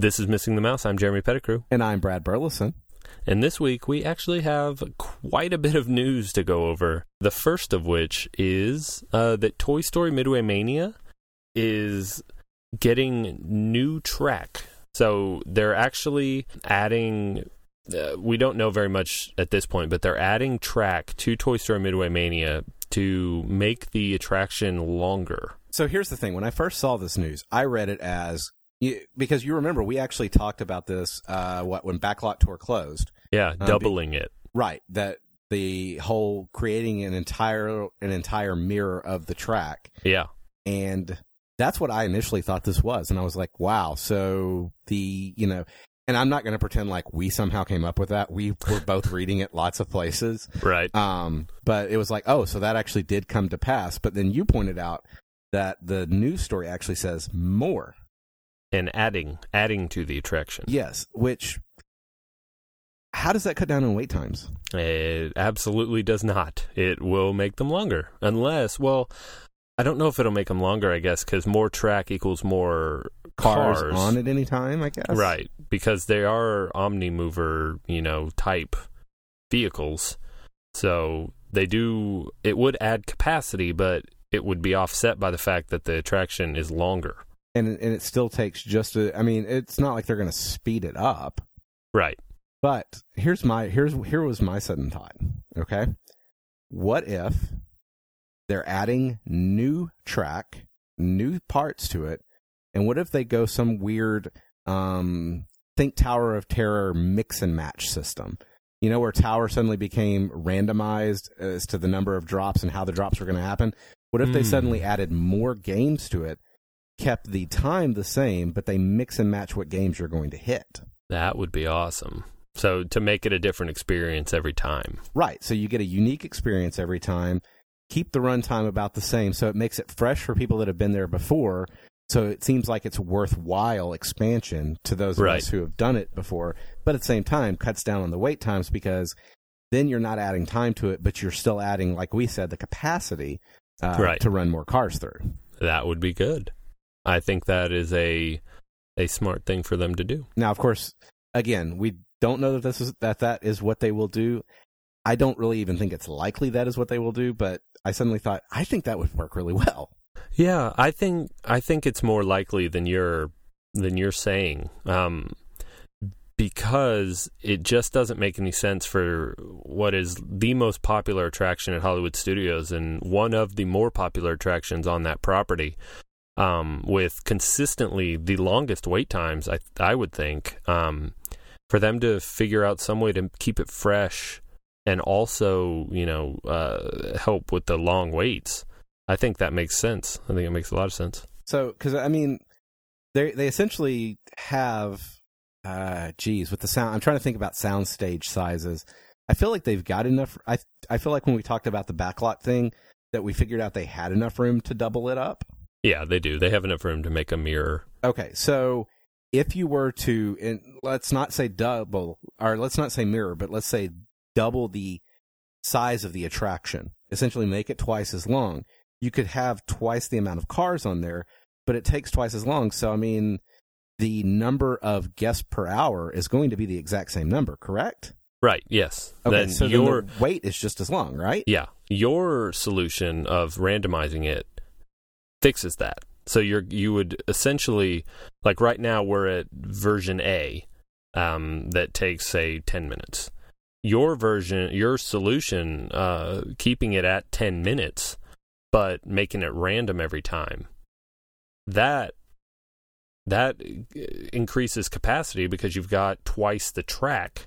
This is Missing the Mouse. I'm Jeremy Pettigrew. And I'm Brad Burleson. And this week we actually have quite a bit of news to go over. The first of which is uh, that Toy Story Midway Mania is getting new track. So they're actually adding. Uh, we don't know very much at this point, but they're adding track to Toy Story Midway Mania to make the attraction longer. So here's the thing: when I first saw this news, I read it as you, because you remember we actually talked about this. Uh, what when Backlot Tour closed? Yeah, Um, doubling it. Right. That the whole creating an entire an entire mirror of the track, Yeah, and that's what I initially thought this was, and I was like, wow. So the you know. And I'm not going to pretend like we somehow came up with that. We were both reading it lots of places. right. Um, but it was like, oh, so that actually did come to pass. But then you pointed out that the news story actually says more. And adding adding to the attraction. Yes, which how does that cut down on wait times? It absolutely does not. It will make them longer. Unless, well, I don't know if it'll make them longer, I guess, because more track equals more Cars, cars. on at any time, I guess. Right. Because they are Omni Mover, you know, type vehicles. So they do, it would add capacity, but it would be offset by the fact that the attraction is longer. And and it still takes just a. I mean, it's not like they're going to speed it up. Right. But here's my here's here was my sudden thought. Okay, what if they're adding new track, new parts to it, and what if they go some weird um, think Tower of Terror mix and match system? You know, where Tower suddenly became randomized as to the number of drops and how the drops were going to happen. What if they Hmm. suddenly added more games to it, kept the time the same, but they mix and match what games you're going to hit? That would be awesome. So to make it a different experience every time. Right. So you get a unique experience every time. Keep the runtime about the same, so it makes it fresh for people that have been there before. So it seems like it's worthwhile expansion to those of Right. us who have done it before. But at the same time, cuts down on the wait times because then you're not adding time to it, but you're still adding, like we said, the capacity uh, Right. to run more cars through. That would be good. I think that is a a smart thing for them to do. Now, of course, again, we don't know that this is that that is what they will do. I don't really even think it's likely that is what they will do, but I suddenly thought I think that would work really well. Yeah, I think I think it's more likely than you're than you're saying. Um, because it just doesn't make any sense for what is the most popular attraction at Hollywood Studios and one of the more popular attractions on that property, um, with consistently the longest wait times. I I would think um, for them to figure out some way to keep it fresh and also you know uh, help with the long waits. I think that makes sense. I think it makes a lot of sense. So, because I mean, they they essentially have, uh, geez, with the sound. I'm trying to think about sound stage sizes. I feel like they've got enough. I I feel like when we talked about the backlot thing, that we figured out they had enough room to double it up. Yeah, they do. They have enough room to make a mirror. Okay, so if you were to, and let's not say double, or let's not say mirror, but let's say double the size of the attraction, essentially make it twice as long, you could have twice the amount of cars on there, but it takes twice as long. So, I mean, the number of guests per hour is going to be the exact same number, correct? Right. Yes. Okay, then so your the wait is just as long, right? yeah your solution of randomizing it fixes that. So you're you would essentially like right now we're at version A um, that takes say ten minutes. Your version, your solution, uh, keeping it at ten minutes, but making it random every time. That that increases capacity because you've got twice the track,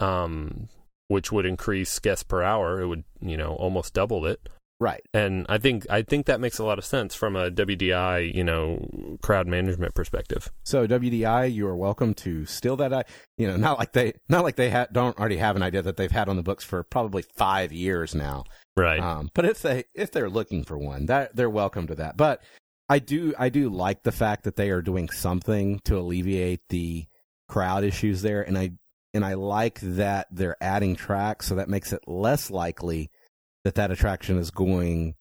um, which would increase guests per hour. It would you know almost double it. Right. And I think I think that makes a lot of sense from a WDI, you know, crowd management perspective. So WDI, you are welcome to steal that. i- You know, not like they, not like they ha- don't already have an idea that they've had on the books for probably five years now. Right. Um, but if they if they're looking for one, that they're welcome to that. But I do I do like the fact that they are doing something to alleviate the crowd issues there, and I and I like that they're adding tracks, so that makes it less likely that that attraction is going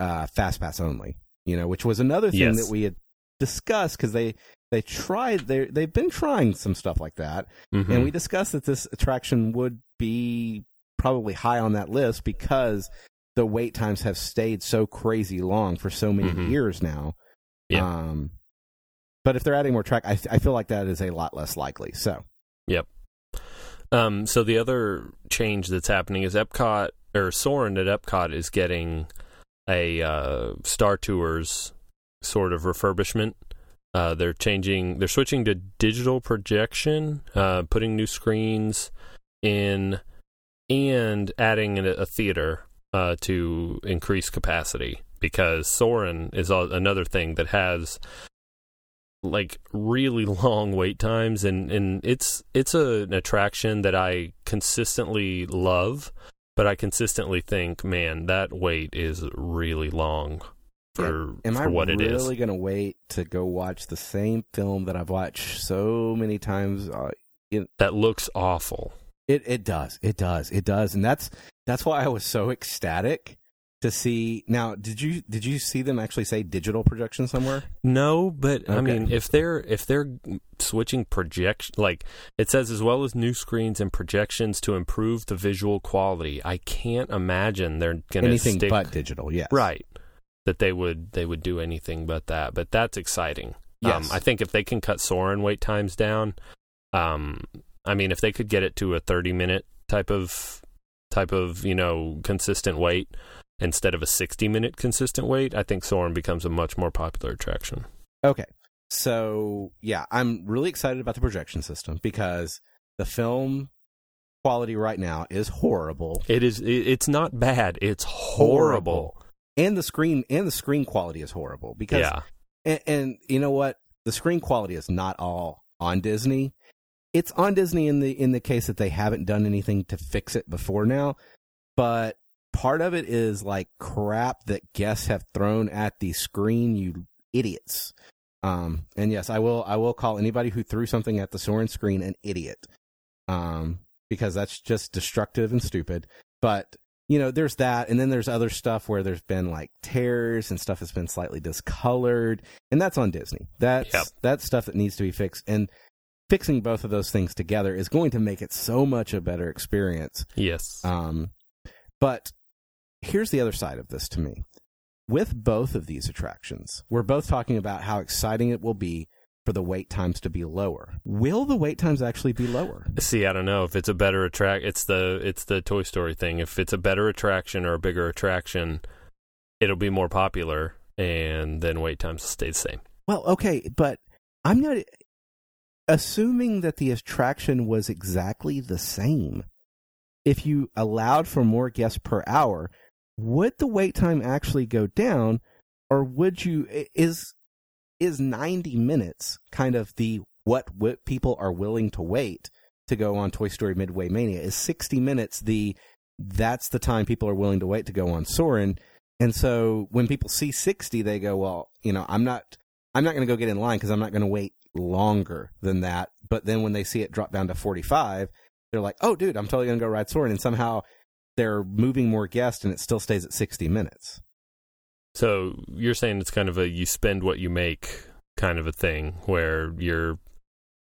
uh, fast pass only. You know, which was another thing Yes. that we had discussed because they they tried they they've been trying some stuff like that, Mhm. and we discussed that this attraction would be probably high on that list because the wait times have stayed so crazy long for so many Mhm. years now. Yeah. Um, but if they're adding more track, I, I feel like that is a lot less likely. So Yep. Um, so the other change that's happening is Epcot or Soren at Epcot is getting a uh, Star Tours sort of refurbishment. Uh, they're changing, they're switching to digital projection, uh, putting new screens in, and adding a, a theater uh, to increase capacity. Because Soren is another thing that has like really long wait times and and it's it's a, an attraction that I consistently love but I consistently think man that wait is really long for, am for I what really it is going to wait to go watch the same film that I've watched so many times? Uh, that looks awful It it does. It does. It does. And that's that's why I was so ecstatic to see. Now, did you did you see them actually say digital projection somewhere? no but I mean if they're if they're switching projection like it says as well as new screens and projections to improve the visual quality I can't imagine they're going to Anything stick but digital. Yes. right that they would they would do anything but that but that's exciting Yes. um, i think if they can cut soren wait times down um, i mean if they could get it to a 30 minute type of type of you know consistent wait instead of a 60 minute consistent wait i think soren becomes a much more popular attraction Okay. So yeah, I'm really excited about the projection system because the film quality right now is horrible. it is it's not bad it's horrible, And the screen and the screen quality is horrible because yeah and, and you know what? The screen quality is not all on Disney. It's on Disney in the in the case that they haven't done anything to fix it before now. But part of it is like crap that guests have thrown at the screen, you idiots. Um, and yes, I will I will call anybody who threw something at the Soren screen an idiot. Um, because that's just destructive and stupid. But you know, there's that, and then there's other stuff where there's been like tears and stuff that's been slightly discolored, and that's on Disney. That's Yep. that's stuff that needs to be fixed, and fixing both of those things together is going to make it so much a better experience. yes Um, but here's the other side of this to me. With both of these attractions, we're both talking about how exciting it will be for the wait times to be lower. Will the wait times actually be lower? See, I don't know if it's a better attract. It's the it's the Toy Story thing. If it's a better attraction or a bigger attraction, it'll be more popular, and then wait times will stay the same. Well, okay, but I'm not assuming that the attraction was exactly the same. If you allowed for more guests per hour, would the wait time actually go down or would you is is 90 minutes kind of the what people are willing to wait to go on Toy Story Midway Mania? Is 60 minutes the that's the time people are willing to wait to go on Soren? And so when people see 60, they go, well, you know, I'm not I'm not going to go get in line because I'm not going to wait longer than that. But then when they see it drop down to 45, they're like, oh, dude, I'm totally going to go ride Soren. And somehow they're moving more guests and it still stays at 60 minutes. So you're saying it's kind of a you spend what you make kind of a thing where you're,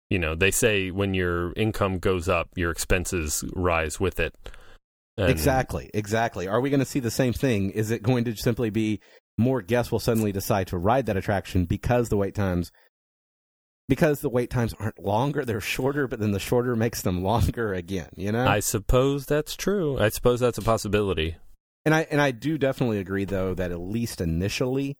you know, they say when your income goes up, your expenses rise with it. And- exactly. Exactly. Are we going to see the same thing? Is it going to simply be more guests will suddenly decide to ride that attraction because the wait times because the wait times aren't longer, they're shorter, but then the shorter makes them longer again, you know? I suppose that's true. I suppose that's a possibility. and I and I do definitely agree though that at least initially,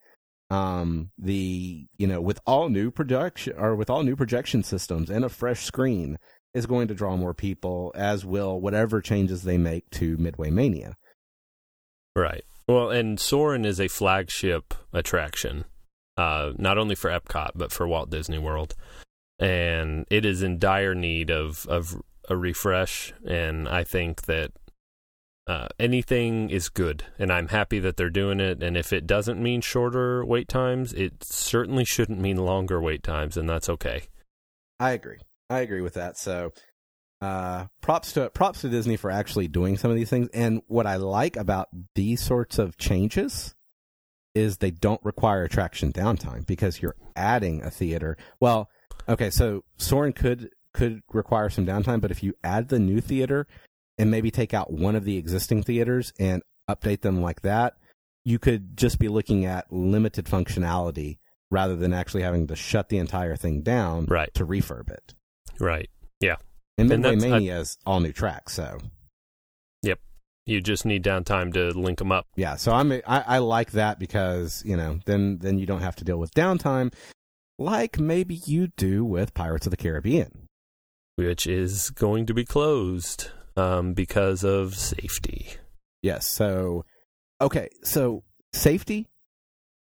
um, the you know with all new production or with all new projection systems and a fresh screen is going to draw more people, as will whatever changes they make to Midway Mania. Right. Well, and Soren is a flagship attraction, uh, not only for Epcot but for Walt Disney World, and it is in dire need of of a refresh. And I think that uh, anything is good, and I'm happy that they're doing it. And if it doesn't mean shorter wait times, it certainly shouldn't mean longer wait times, and that's okay. I agree. I agree with that. So, uh, props to props to Disney for actually doing some of these things. And what I like about these sorts of changes is they don't require attraction downtime because you're adding a theater. Well, Okay, so Soren could could require some downtime, but if you add the new theater and maybe take out one of the existing theaters and update them like that, you could just be looking at limited functionality rather than actually having to shut the entire thing down Right. to refurb it. Right. Yeah. And Midway that's- I- Mania is all new tracks, so You just need downtime to link them up. yeah. So I'm I, I like that because you know then then you don't have to deal with downtime like maybe you do with Pirates of the Caribbean. which is going to be closed um, because of safety. Yes. So, okay. So, safety,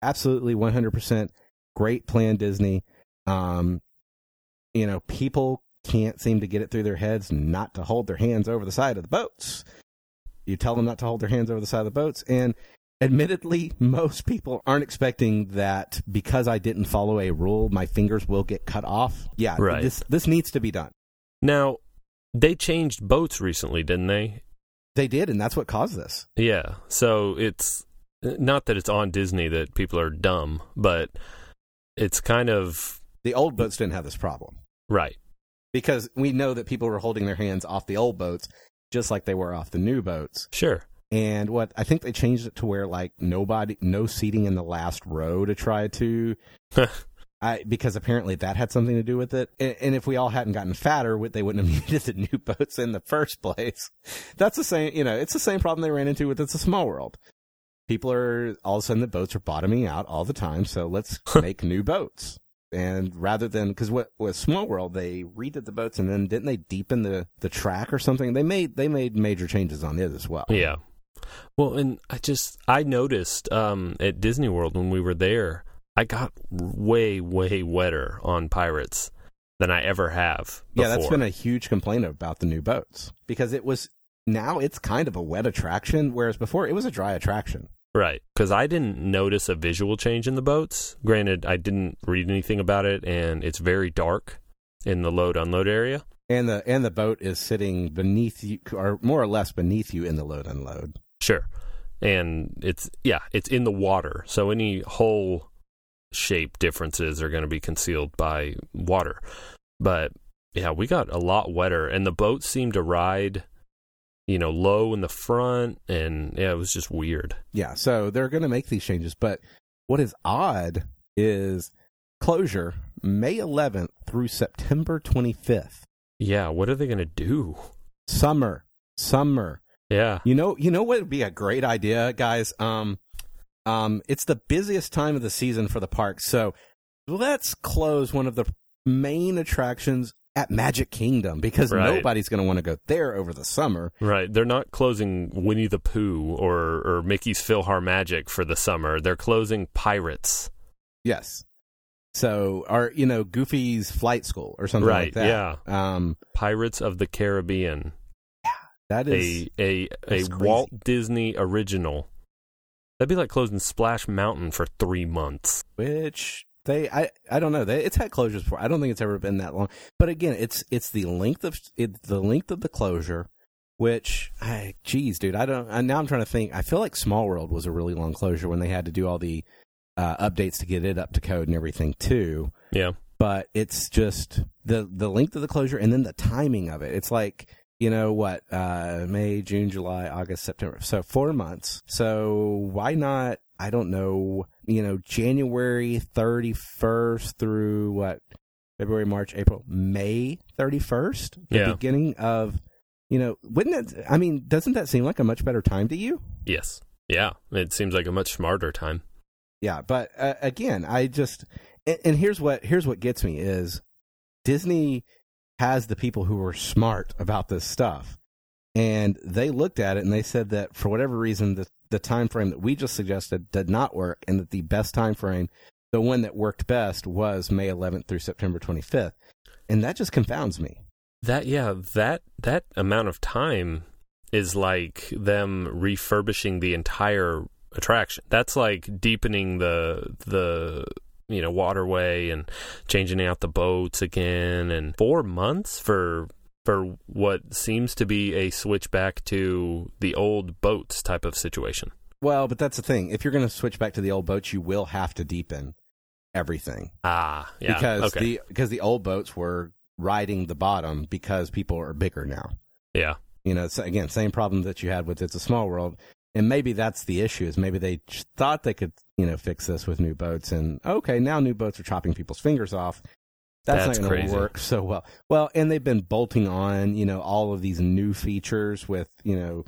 absolutely 100%. Great plan, Disney. Um, you know, people can't seem to get it through their heads not to hold their hands over the side of the boats. You tell them not to hold their hands over the side of the boats. And admittedly, most people aren't expecting that because I didn't follow a rule, my fingers will get cut off. Yeah. Right. This, this needs to be done. Now, they changed boats recently, didn't they? They did. And that's what caused this. Yeah. So it's not that it's on Disney that people are dumb, but it's kind of The old boats didn't have this problem. right. because we know that people were holding their hands off the old boats just like they were off the new boats. Sure. And what I think they changed it to where like nobody, no seating in the last row to try to, I because apparently that had something to do with it. And, and if we all hadn't gotten fatter, they wouldn't have needed the new boats in the first place. That's the same, you know, it's the same problem they ran into with It's a Small World. People are all of a sudden the boats are bottoming out all the time, so let's make new boats. And rather than because what with Small World they redid the boats and then didn't they deepen the the track or something? They made they made major changes on it as well. Yeah. Well, and I just I noticed um, at Disney World when we were there, I got way way wetter on Pirates than I ever have. Yeah, that's been a huge complaint about the new boats because it was now it's kind of a wet attraction, whereas before it was a dry attraction. Right. Because I didn't notice a visual change in the boats. Granted, I didn't read anything about it, and it's very dark in the load unload area. And the and the boat is sitting beneath you, or more or less beneath you in the load unload. Sure. And it's, yeah, it's in the water. So any hull shape differences are going to be concealed by water. But yeah, we got a lot wetter, and the boat seemed to ride, you know, low in the front, and yeah, it was just weird. Yeah, so they're going to make these changes, but what is odd is closure May 11th through September 25th. Yeah, what are they going to do? Summer, summer. Yeah. You know, you know what would be a great idea, guys. Um, um, it's the busiest time of the season for the park, so let's close one of the main attractions at Magic Kingdom because Right. nobody's going to want to go there over the summer. Right. They're not closing Winnie the Pooh or, or Mickey's PhilharMagic for the summer. They're closing Pirates. Yes. So, or you know, Goofy's Flight School or something right. like that. Yeah. Um, Pirates of the Caribbean. that is A a a. Walt Disney original. That'd be like closing Splash Mountain for three months. which they I I don't know. They, it's had closures before. I don't think it's ever been that long. But again, it's it's the length of it, the length of the closure. Which, I, geez, dude, I don't. I, now I'm trying to think. I feel like Small World was a really long closure when they had to do all the uh, updates to get it up to code and everything too. Yeah. But it's just the the length of the closure and then the timing of it. It's like you know what, uh, May, June, July, August, September. So four months. So why not? I don't know. You know, January thirty first through what? February, March, April, May thirty first. The Yeah. beginning of. You know, wouldn't it? I mean, doesn't that seem like a much better time to you? Yes. Yeah. It seems like a much smarter time. Yeah, but uh, again, I just and, and here's what here's what gets me is Disney has the people who are smart about this stuff, and they looked at it and they said that for whatever reason the the time frame that we just suggested did not work, and that the best time frame, the one that worked best, was May 11th through September 25th, and that just confounds me. That yeah, that that amount of time is like them refurbishing the entire attraction. That's like deepening the the you know waterway and changing out the boats again and 4 months for for what seems to be a switch back to the old boats type of situation. Well, but that's the thing. If you're going to switch back to the old boats, you will have to deepen. everything Ah, yeah. because okay. the because the old boats were riding the bottom because people are bigger now. yeah. You know, it's, again, same problem that you had with It's a Small World. And maybe that's the issue is maybe they thought they could, you know, fix this with new boats. And okay, now new boats are chopping people's fingers off. That's, That's not going crazy. to work so well. Well, and they've been bolting on, you know, all of these new features with, you know,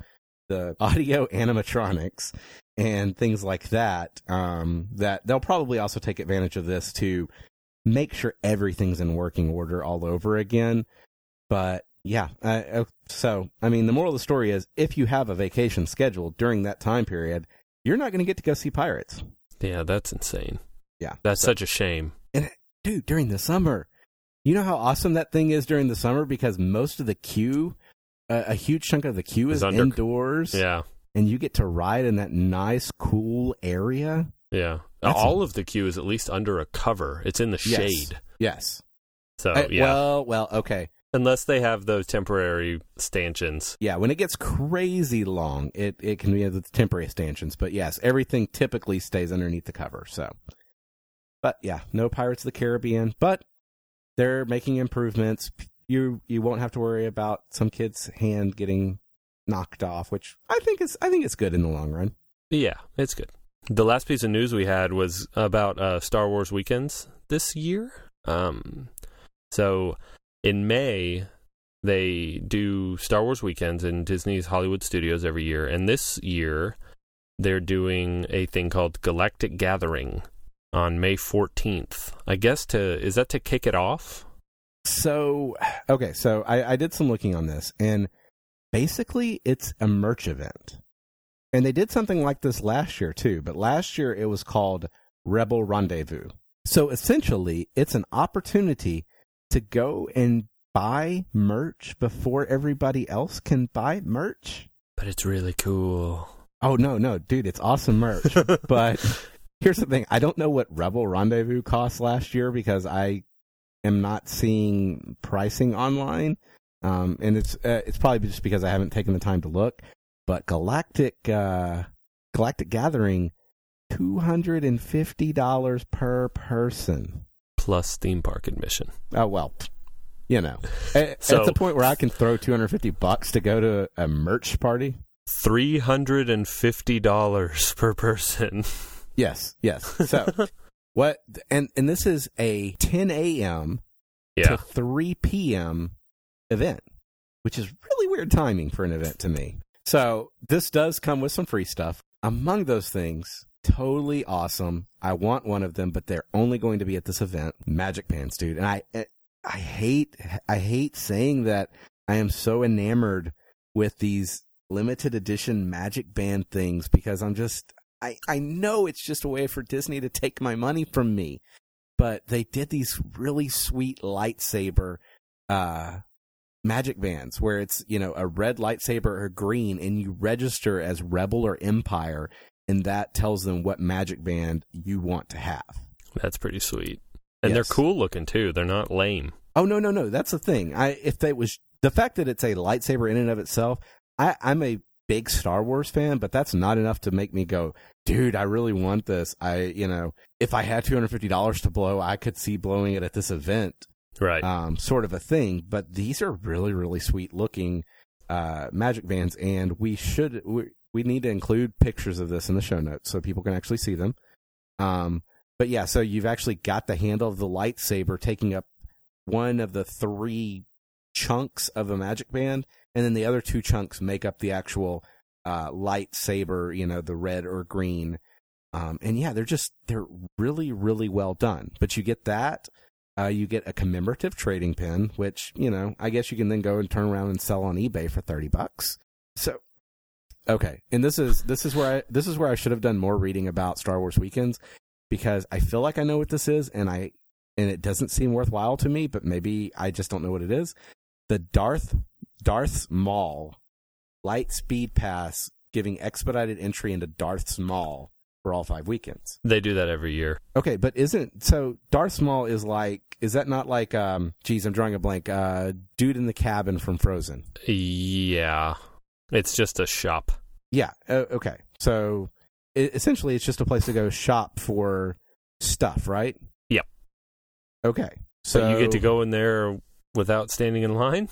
the audio animatronics and things like that. Um, that they'll probably also take advantage of this to make sure everything's in working order all over again. But yeah, uh, so I mean, the moral of the story is if you have a vacation scheduled during that time period, you're not going to get to go see pirates. Yeah, that's insane. Yeah, That's So- such a shame. Dude, during the summer. You know how awesome that thing is during the summer because most of the queue, uh, a huge chunk of the queue Is is under- indoors, Yeah. and you get to ride in that nice, cool area. Yeah. That's- All of the queue is at least under a cover. It's in the Yes. shade. Yes. So, Uh, yeah. Well, well, okay. Unless they have those temporary stanchions. Yeah, when it gets crazy long, it, it can be the temporary stanchions. But yes, everything typically stays underneath the cover. So, but yeah, no Pirates of the Caribbean. But they're making improvements. You you won't have to worry about some kid's hand getting knocked off, which I think is I think it's good in the long run. Yeah, it's good. The last piece of news we had was about uh, Star Wars weekends this year. Um, so in May, they do Star Wars weekends in Disney's Hollywood Studios every year, and this year they're doing a thing called Galactic Gathering on May 14th. I guess to is that to kick it off? So okay, so I, I did some looking on this, and basically it's a merch event. And they did something like this last year too, but last year it was called Rebel Rendezvous. So essentially, it's an opportunity to go and buy merch before everybody else can buy merch. But it's really cool. Oh no, no, dude, it's awesome merch. but here's the thing: I don't know what Rebel Rendezvous cost last year because I am not seeing pricing online, um, and it's uh, it's probably just because I haven't taken the time to look. But Galactic uh, Galactic Gathering, two hundred and fifty dollars per person. Plus theme park admission. Oh well, you know, at, So- at the point where I can throw two hundred fifty bucks to go to a merch party. Three hundred and fifty dollars per person. Yes, yes. So what? And and this is a 10 a.m. Yeah. to 3 p.m. event, which is really weird timing for an event to me. So this does come with some free stuff. Among those things, totally awesome. I want one of them, but they're only going to be at this event. Magic bands, dude. And I, eh, I hate, I hate saying that I am so enamored with these limited edition Magic Band things because I'm just, I, I know it's just a way for Disney to take my money from me but they did these really sweet lightsaber uh magic bands where it's you know a red lightsaber or green and you register as rebel or empire and that tells them what magic band you want to have That's pretty sweet. And Yes. they're cool looking too. They're not lame. oh no no no that's the thing i if they was the fact that it's a lightsaber in and of itself i i'm a big star wars fan but that's not enough to make me go dude i really want this i you know if i had $250 to blow i could see blowing it at this event Right. um, sort of a thing. But these are really, really sweet looking uh, magic bands, and we should we, we need to include pictures of this in the show notes so people can actually see them. Um, but yeah, so you've actually got the handle of the lightsaber taking up one of the three chunks of a magic band, and then the other two chunks make up the actual uh, lightsaber. You know, the red or green. Um, and yeah, they're just they're really, really well done. But you get that. Uh, you get a commemorative trading pin, which you know I guess you can then go and turn around and sell on eBay for thirty bucks. So, okay, and this is this is where I this is where I should have done more reading about Star Wars weekends because I feel like I know what this is, and I and it doesn't seem worthwhile to me, but maybe I just don't know what it is. The Darth Darth's Maul light speed pass giving expedited entry into Darth's Maul for all five weekends. they do that every year. Okay, but isn't so Darth Maul is like is that not like um geez, I'm drawing a blank. Uh dude in the cabin from Frozen. Yeah. It's just a shop. Yeah, uh, okay. So i essentially it's just a place to go shop for stuff, right? Yep. Okay, So, so you get to go in there without standing in line.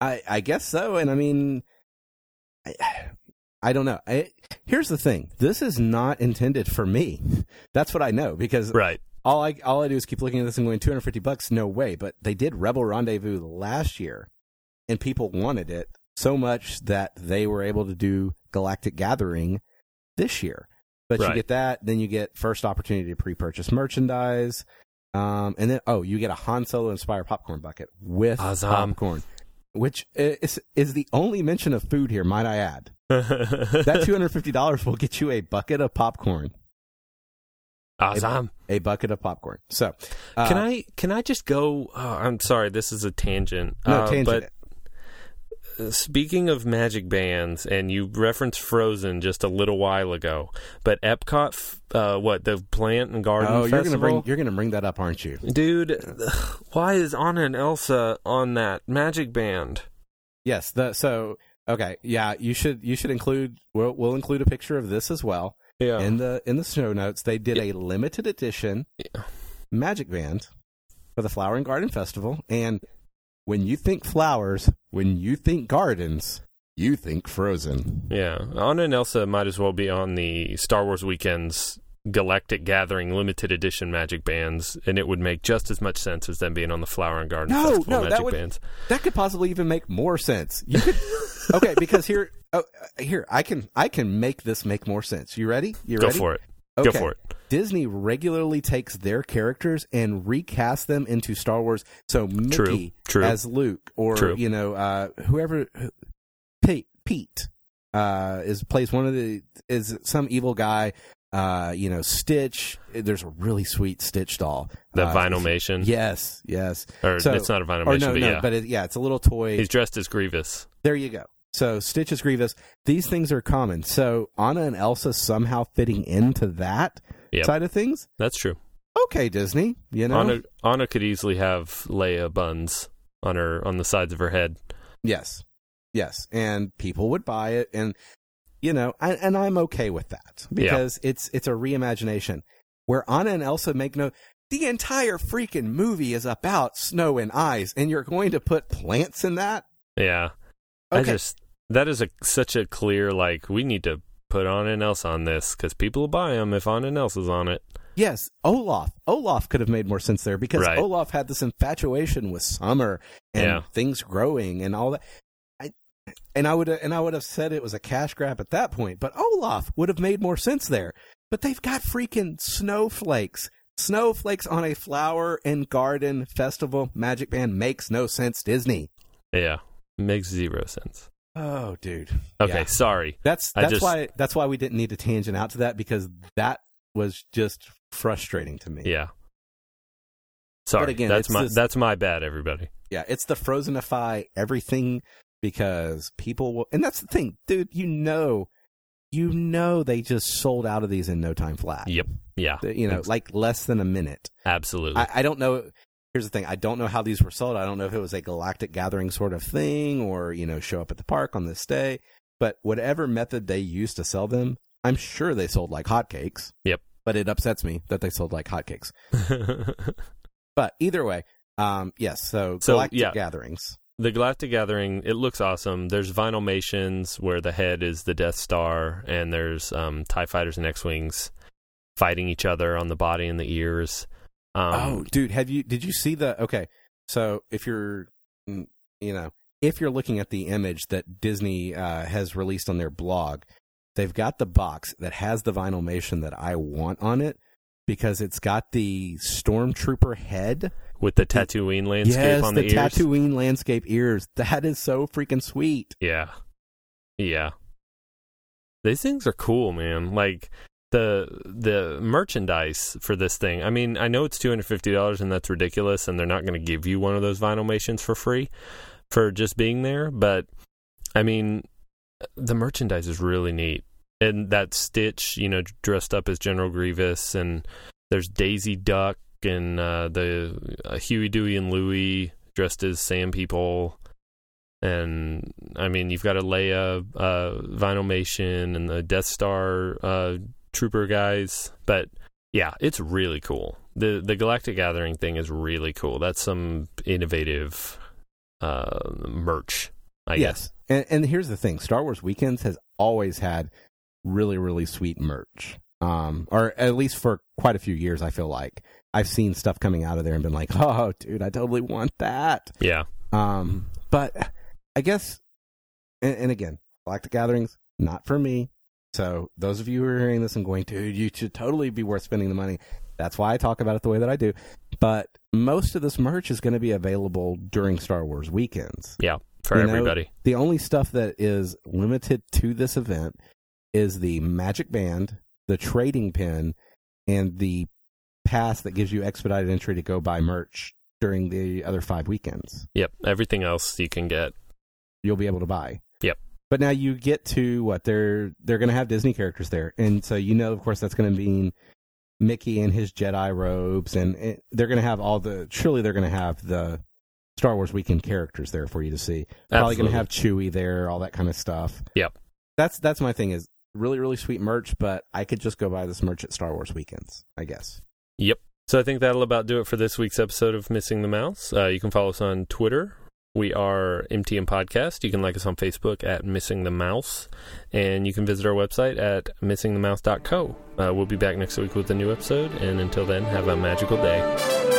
I, I guess so. And I mean, I, I don't know. I, here's the thing: this is not intended for me. That's what I know because Right. all I all I do is keep looking at this and going 250 bucks. No way. But they did Rebel Rendezvous last year, and people wanted it so much that they were able to do Galactic Gathering this year. But you get that, then you get first opportunity to pre-purchase merchandise. Um, and then oh, you get a Han Solo inspired popcorn bucket with Awesome. popcorn, which is is the only mention of food here. Might I add that two hundred fifty dollars will get you a bucket of popcorn, awesome. a bucket of popcorn. So, uh, Can I can I just go? Oh, I'm sorry, this is a tangent. No, Uh, tangent But speaking of magic bands, and you referenced Frozen just a little while ago, but Epcot, uh, what the Plant and Garden Oh, you're Festival, gonna bring you're gonna bring that up, aren't you? dude. Why is Anna and Elsa on that magic band? Yes. The so okay, yeah. You should you should include. We'll, we'll include a picture of this as well Yeah, in the in the show notes. They did a limited edition Yeah. Magic Band for the Flower and Garden Festival, and when you think flowers, when you think gardens, you think Frozen. yeah. Anna and Elsa might as well be on the Star Wars weekends. Galactic Gathering limited edition magic bands, and it would make just as much sense as them being on the Flower and Garden No, Festival no, that magic would- bands. That could possibly even make more sense. You could okay because here, oh, here I can I can make this make more sense. You ready? You ready? Go for it. Okay. Go for it. Disney regularly takes their characters and recast them into Star Wars. So Mickey True, true. as Luke, or True. you know, uh, whoever Pete, Pete uh, is plays one of the is some evil guy. Uh, you know, Stitch. There's a really sweet Stitch doll. The uh, Vinylmation. Yes, yes. Or So- it's not a Vinylmation, no, but no, yeah. but it, yeah, it's a little toy. He's dressed as Grievous. There you go. So Stitch is Grievous. These things are common. So Anna and Elsa somehow fitting into that Yep. side of things. That's true. Okay, Disney. You know. Anna, Anna could easily have Leia buns on her on the sides of her head. Yes, yes, and people would buy it, and you know, I, and I'm okay with that because it's it's a reimagination where Anna and Elsa make no. The entire freaking movie is about snow and ice, and you're going to put plants in that. Yeah. I just that is a such a clear like we need to put Anna and Elsa on this because people will buy them if Anna and Elsa is on it. Yes, Olaf. Olaf could have made more sense there because Right. Olaf had this infatuation with summer and Yeah. things growing and all that. I, and I would and I would have said it was a cash grab at that point, but Olaf would have made more sense there. But they've got freaking snowflakes. Snowflakes on a flower and garden festival magic band makes no sense, Disney. Yeah, makes zero sense. Oh, dude. Okay, Yeah. sorry. That's that's just- why that's why we didn't need to tangent out to that because that was just frustrating to me. Yeah. Sorry, again, that's my this- that's my bad, everybody. Yeah, it's the frozenify everything because people will, and that's the thing, dude. You know, you know, they just sold out of these in no time flat. Yep. Yeah. You know, like less than a minute. Absolutely. I, I don't know. Here's the thing: I don't know how these were sold. I don't know if it was a galactic gathering sort of thing, or you know, show up at the park on this day. But whatever method they used to sell them, I'm sure they sold like hotcakes. Yep. But it upsets me that they sold like hotcakes. But either way, um, yes. So, So, galactic yeah. gatherings. the Galactic Gathering, it looks awesome. There's Vinylmations where the head is the Death Star, and there's um, TIE fighters and X Wings fighting each other on the body and the ears. Um, oh, dude, have you? Did you see the? Okay, so if you're, mm, you know, if you're looking at the image that Disney uh, has released on their blog, they've got the box that has the vinyl vinylmation that I want on it because it's got the stormtrooper head. with the Tatooine landscape yes, on the, the, ears. Tatooine landscape ears. That is so freaking sweet. Yeah. Yeah. These things are cool, man. Like the the merchandise for this thing. I mean, I know it's two hundred fifty dollars and that's ridiculous, and they're not going to give you one of those vinyl mations for free for just being there. But I mean, the merchandise is really neat, and that Stitch, you know, dressed up as General Grievous, and there's Daisy Duck and uh, the uh, Huey, Dewey, and Louie dressed as Sand People and I mean you've got a Leia uh, Vinylmation and the Death Star uh, Trooper guys, but yeah, it's really cool. the the Galactic Gathering thing is really cool. That's some innovative uh, merch. I guess. and, and here's the thing: Star Wars Weekends has always had really, really sweet merch. Um, or at least for quite a few years, I feel like I've seen stuff coming out of there and been like, "Oh, dude, I totally want that." Yeah. Um, but I guess, and, and again, Galactic Gatherings not for me. So those of you who are hearing this and going, dude, you should totally be worth spending the money. That's why I talk about it the way that I do. But most of this merch is going to be available during Star Wars weekends. Yeah, for You know, everybody. The only stuff that is limited to this event is the magic band, the trading pin, and the pass that gives you expedited entry to go buy merch during the other five weekends. Yep. Everything else you can get. You'll be able to buy. But now you get to what they're they're going to have Disney characters there, and so you know, of course, that's going to mean Mickey and his Jedi robes, and it, they're going to have all the. Surely they're going to have the Star Wars weekend characters there for you to see. Probably going to have Chewie there, all that kind of stuff. Yep. That's that's my thing is really really sweet merch, but I could just go buy this merch at Star Wars weekends, I guess. Yep. So I think that'll about do it for this week's episode of Missing the Mouse. Uh, you can follow us on Twitter. We are MTM Podcast. You can like us on Facebook at Missing the Mouse. And you can visit our website at missingthemouse.co. Uh, we'll be back next week with a new episode. And until then, have a magical day.